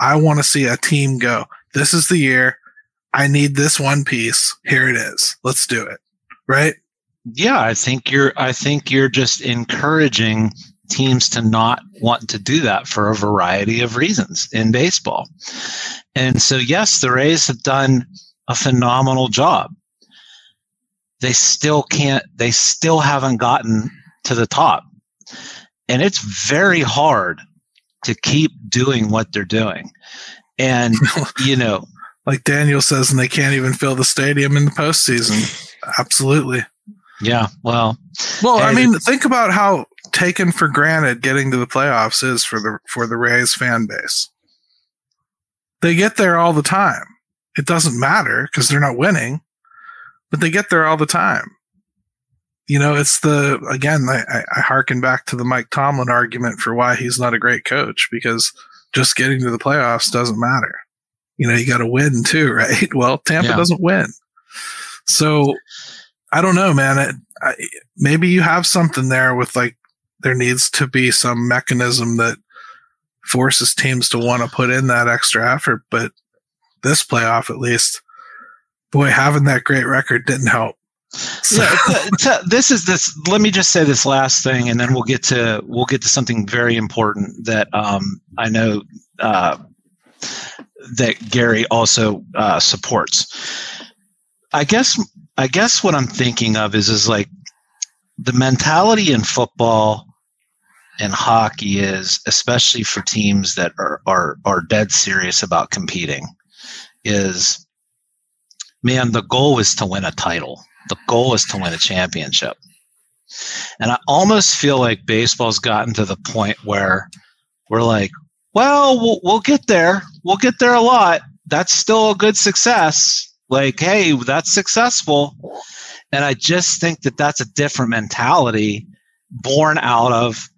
I want to see a team go, this is the year. I need this one piece. Here it is. Let's do it. Right? Yeah, I think you're I think you're just encouraging teams to not want to do that for a variety of reasons in baseball. And so yes, the Rays have done a phenomenal job. They still can't they still haven't gotten to the top. And it's very hard to keep doing what they're doing. And, [LAUGHS] you know, like Daniel says, and they can't even fill the stadium in the postseason. Absolutely. Yeah. Well, well, I mean, think about how taken for granted getting to the playoffs is for the, for the Rays fan base. They get there all the time. It doesn't matter because they're not winning, but they get there all the time you know, it's the again, I, I harken back to the Mike Tomlin argument for why he's not a great coach because just getting to the playoffs doesn't matter. You know, you got to win too, [LAUGHS] right? Well, Tampa yeah. doesn't win, so I don't know, man. It, I, maybe you have something there with like there needs to be some mechanism that forces teams to want to put in that extra effort, but this playoff at least, boy, having that great record didn't help. So. Yeah, t- t- this is this. Let me just say this last thing, and then we'll get to we'll get to something very important that um, I know uh, that Gary also uh, supports. I guess I guess what I'm thinking of is is like the mentality in football and hockey is, especially for teams that are are are dead serious about competing, is man, the goal is to win a title. The goal is to win a championship. And I almost feel like baseball's gotten to the point where we're like, well, we'll, we'll get there. We'll get there a lot. That's still a good success. Like, hey, that's successful. And I just think that that's a different mentality born out of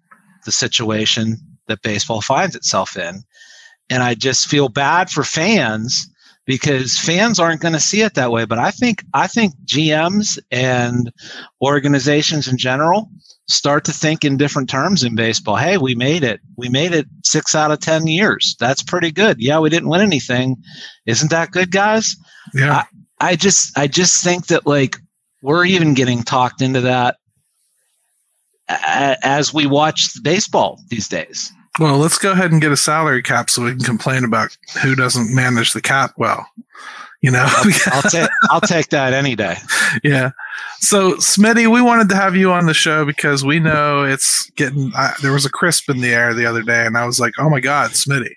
the situation that baseball finds itself in. And I just feel bad for fans because fans aren't going to see it that way. But I think I think GMs and organizations in general start to think in different terms in baseball. Hey, we made it. We made it six out of ten years. That's pretty good. Yeah, we didn't win anything. Isn't that good, guys? Yeah. I, I just I just think that like we're even getting talked into that as we watch baseball these days. Well, let's go ahead and get a salary cap so we can complain about who doesn't manage the cap well. You know, I'll, [LAUGHS] I'll take I'll take that any day. Yeah. So, Smitty, we wanted to have you on the show because we know it's getting. Uh, there was a crisp in the air the other day, and I was like, "Oh my god, Smitty!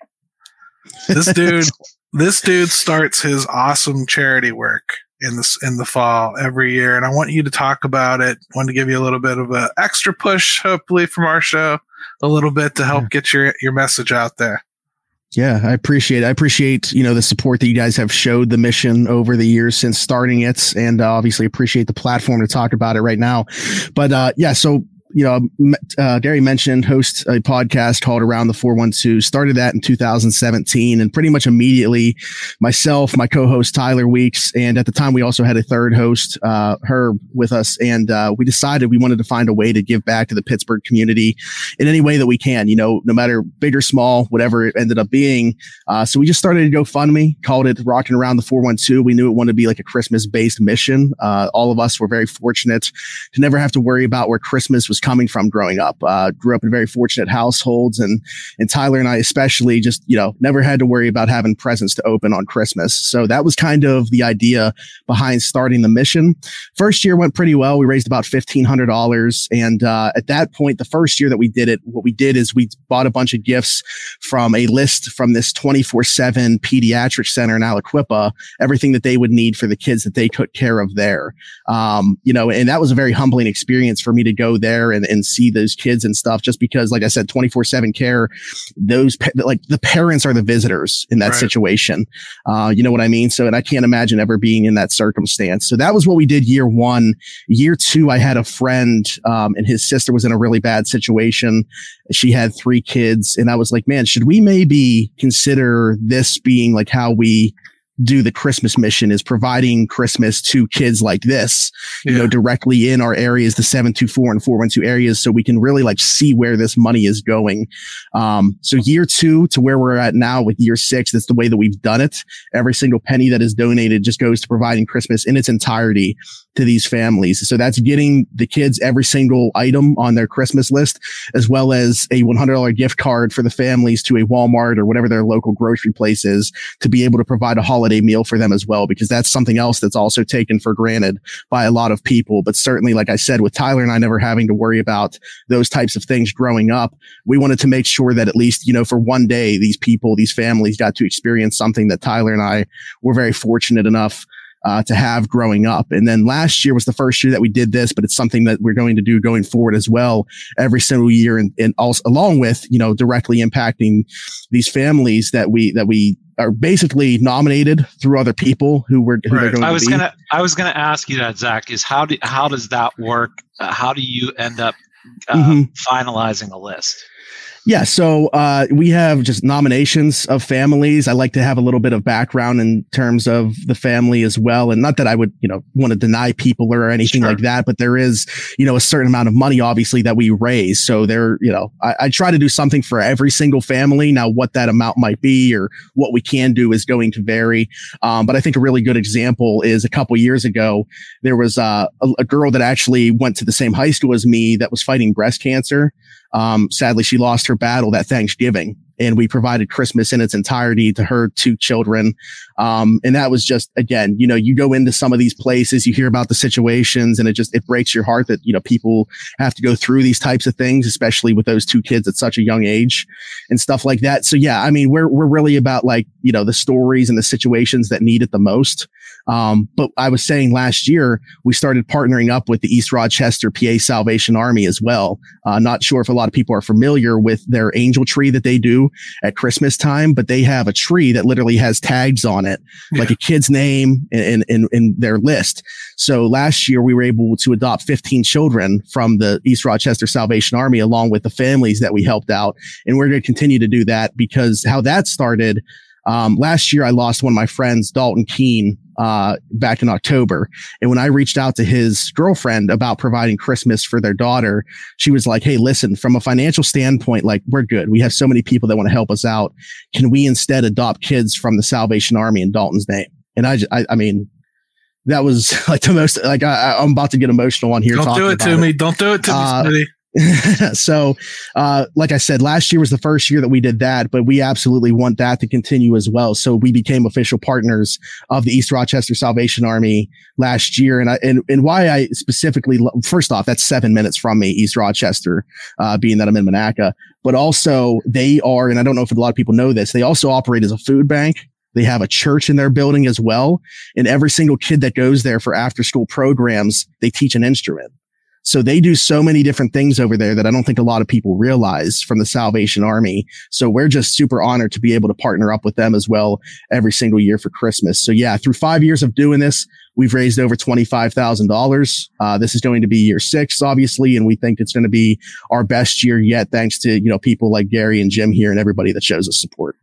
This [LAUGHS] dude, this dude starts his awesome charity work in the in the fall every year, and I want you to talk about it. I want to give you a little bit of an extra push, hopefully, from our show a little bit to help get your your message out there. Yeah, I appreciate it. I appreciate, you know, the support that you guys have showed the mission over the years since starting it and uh, obviously appreciate the platform to talk about it right now. But uh yeah, so you know, uh, Gary mentioned host a podcast called Around the 412. Started that in 2017, and pretty much immediately, myself, my co-host Tyler Weeks, and at the time we also had a third host, uh, Herb, with us, and uh, we decided we wanted to find a way to give back to the Pittsburgh community in any way that we can. You know, no matter big or small, whatever it ended up being. Uh, so we just started a GoFundMe, called it Rockin' Around the 412. We knew it wanted to be like a Christmas-based mission. Uh, all of us were very fortunate to never have to worry about where Christmas was coming from growing up. Uh, grew up in very fortunate households, and and Tyler and I especially just you know never had to worry about having presents to open on Christmas. So that was kind of the idea behind starting the mission. First year went pretty well. We raised about fifteen hundred dollars, and uh, at that point, the first year that we did it, what we did is we bought a bunch of gifts from a list from this twenty four seven pediatric center in Aliquippa, everything that they would need for the kids that they took care of there. Um, you know, and that was a very humbling experience for me to go there and, and see those kids and stuff just because, like I said, 24 seven care, those like the parents are the visitors in that right. situation. Uh, you know what I mean? So, and I can't imagine ever being in that circumstance. So that was what we did year one. Year two, I had a friend, um, and his sister was in a really bad situation. She had three kids and I was like, man, should we maybe consider this being like how we do the Christmas mission is providing Christmas to kids like this, yeah. you know, directly in our areas, the 724 and 412 areas. So we can really like see where this money is going. Um, so year two to where we're at now with year six, that's the way that we've done it. Every single penny that is donated just goes to providing Christmas in its entirety to these families. So that's getting the kids every single item on their Christmas list, as well as a $100 gift card for the families to a Walmart or whatever their local grocery place is to be able to provide a holiday meal for them as well, because that's something else that's also taken for granted by a lot of people. But certainly, like I said, with Tyler and I never having to worry about those types of things growing up, we wanted to make sure that at least, you know, for one day, these people, these families got to experience something that Tyler and I were very fortunate enough uh, to have growing up. And then last year was the first year that we did this, but it's something that we're going to do going forward as well every single year. And, and also along with, you know, directly impacting these families that we, that we are basically nominated through other people who were, who right. I was to gonna, I was going to ask you that, Zach, is how do, how does that work? Uh, how do you end up uh, mm-hmm. finalizing a list? Yeah, so uh, we have just nominations of families. I like to have a little bit of background in terms of the family as well, and not that I would, you know, want to deny people or anything sure. like that, but there is, you know, a certain amount of money obviously that we raise. So there, you know, I, I try to do something for every single family. Now, what that amount might be or what we can do is going to vary. Um, but I think a really good example is a couple years ago there was uh, a, a girl that actually went to the same high school as me that was fighting breast cancer. Um, sadly, she lost her battle that Thanksgiving and we provided Christmas in its entirety to her two children. Um, and that was just, again, you know, you go into some of these places, you hear about the situations and it just, it breaks your heart that, you know, people have to go through these types of things, especially with those two kids at such a young age and stuff like that. So yeah, I mean, we're, we're really about like, you know, the stories and the situations that need it the most. Um, but I was saying last year we started partnering up with the East Rochester PA Salvation Army as well. Uh, not sure if a lot of people are familiar with their angel tree that they do at Christmas time, but they have a tree that literally has tags on it, yeah. like a kid's name in, in, in their list. So last year we were able to adopt 15 children from the East Rochester Salvation Army along with the families that we helped out. And we're going to continue to do that because how that started um, last year, I lost one of my friends, Dalton Keene, uh, back in October. And when I reached out to his girlfriend about providing Christmas for their daughter, she was like, Hey, listen, from a financial standpoint, like we're good. We have so many people that want to help us out. Can we instead adopt kids from the Salvation Army in Dalton's name? And I, I, I mean, that was [LAUGHS] like the most, like I, am about to get emotional on here. Don't do it to it. me. Don't do it to uh, me, [LAUGHS] so, uh, like I said, last year was the first year that we did that, but we absolutely want that to continue as well. So we became official partners of the East Rochester Salvation Army last year. And I, and, and why I specifically, first off, that's seven minutes from me, East Rochester, uh, being that I'm in Monaca, but also they are, and I don't know if a lot of people know this, they also operate as a food bank. They have a church in their building as well. And every single kid that goes there for after school programs, they teach an instrument. So they do so many different things over there that I don't think a lot of people realize from the Salvation Army. So we're just super honored to be able to partner up with them as well every single year for Christmas. So yeah, through five years of doing this, we've raised over $25,000. Uh, this is going to be year six, obviously, and we think it's going to be our best year yet, thanks to, you know, people like Gary and Jim here and everybody that shows us support.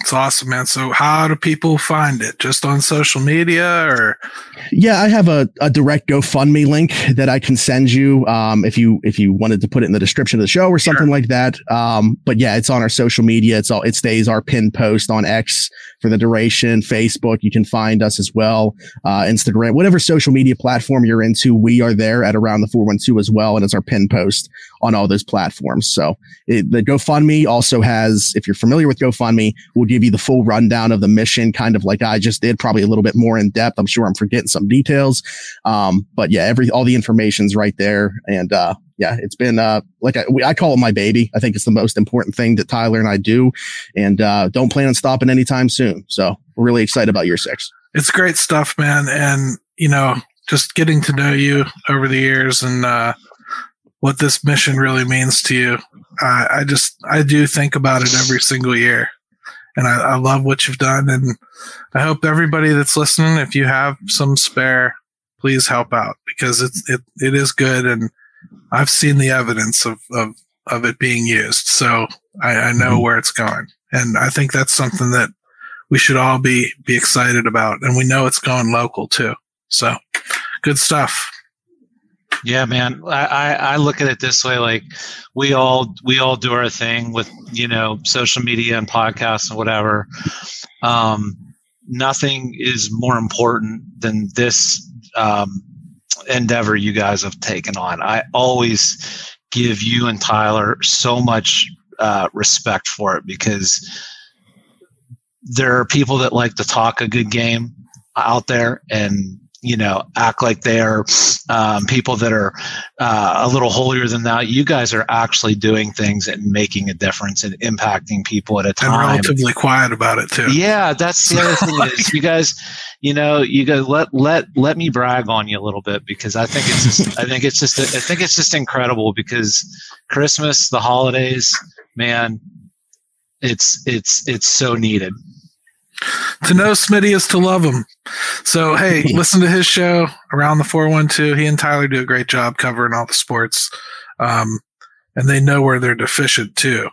It's awesome, man. So how do people find it? Just on social media or? Yeah, I have a, a direct GoFundMe link that I can send you. Um, if you, if you wanted to put it in the description of the show or something sure. like that. Um, but yeah, it's on our social media. It's all, it stays our pin post on X for the duration. Facebook, you can find us as well. Uh, Instagram, whatever social media platform you're into, we are there at around the 412 as well. And it's our pin post on all those platforms. So it, the GoFundMe also has, if you're familiar with GoFundMe, we'll give you the full rundown of the mission, kind of like I just did, probably a little bit more in depth. I'm sure I'm forgetting some details. Um, but yeah, every, all the information's right there. And, uh, yeah, it's been, uh, like I, we, I call it my baby. I think it's the most important thing that Tyler and I do and, uh, don't plan on stopping anytime soon. So we're really excited about year six. It's great stuff, man. And, you know, just getting to know you over the years and, uh, what this mission really means to you. Uh, I just, I do think about it every single year and I, I love what you've done. And I hope everybody that's listening, if you have some spare, please help out because it's, it, it is good. And I've seen the evidence of, of, of it being used. So I, I know mm-hmm. where it's going. And I think that's something that we should all be, be excited about. And we know it's going local too. So good stuff. Yeah, man. I, I, look at it this way: like we all we all do our thing with you know social media and podcasts and whatever. Um, nothing is more important than this um, endeavor you guys have taken on. I always give you and Tyler so much uh, respect for it because there are people that like to talk a good game out there and you know act like they're um, people that are uh, a little holier than that you guys are actually doing things and making a difference and impacting people at a time. and relatively quiet about it too. Yeah that's the other thing is [LAUGHS] you guys you know you guys let let let me brag on you a little bit because i think it's just i think it's just i think it's just incredible because christmas the holidays man it's it's it's so needed to know Smitty is to love him. So, hey, [LAUGHS] listen to his show around the 412. He and Tyler do a great job covering all the sports. Um, and they know where they're deficient too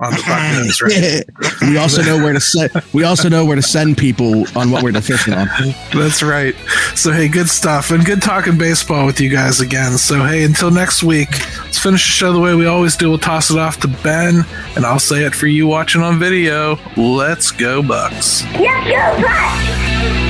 on the Buckeyes, [LAUGHS] right? we also know where to send. We also know where to send people on what we're deficient on. That's right. So hey, good stuff and good talking baseball with you guys again. So hey, until next week, let's finish the show the way we always do. We'll toss it off to Ben, and I'll say it for you watching on video. Let's go Bucs! Let's go Bucs!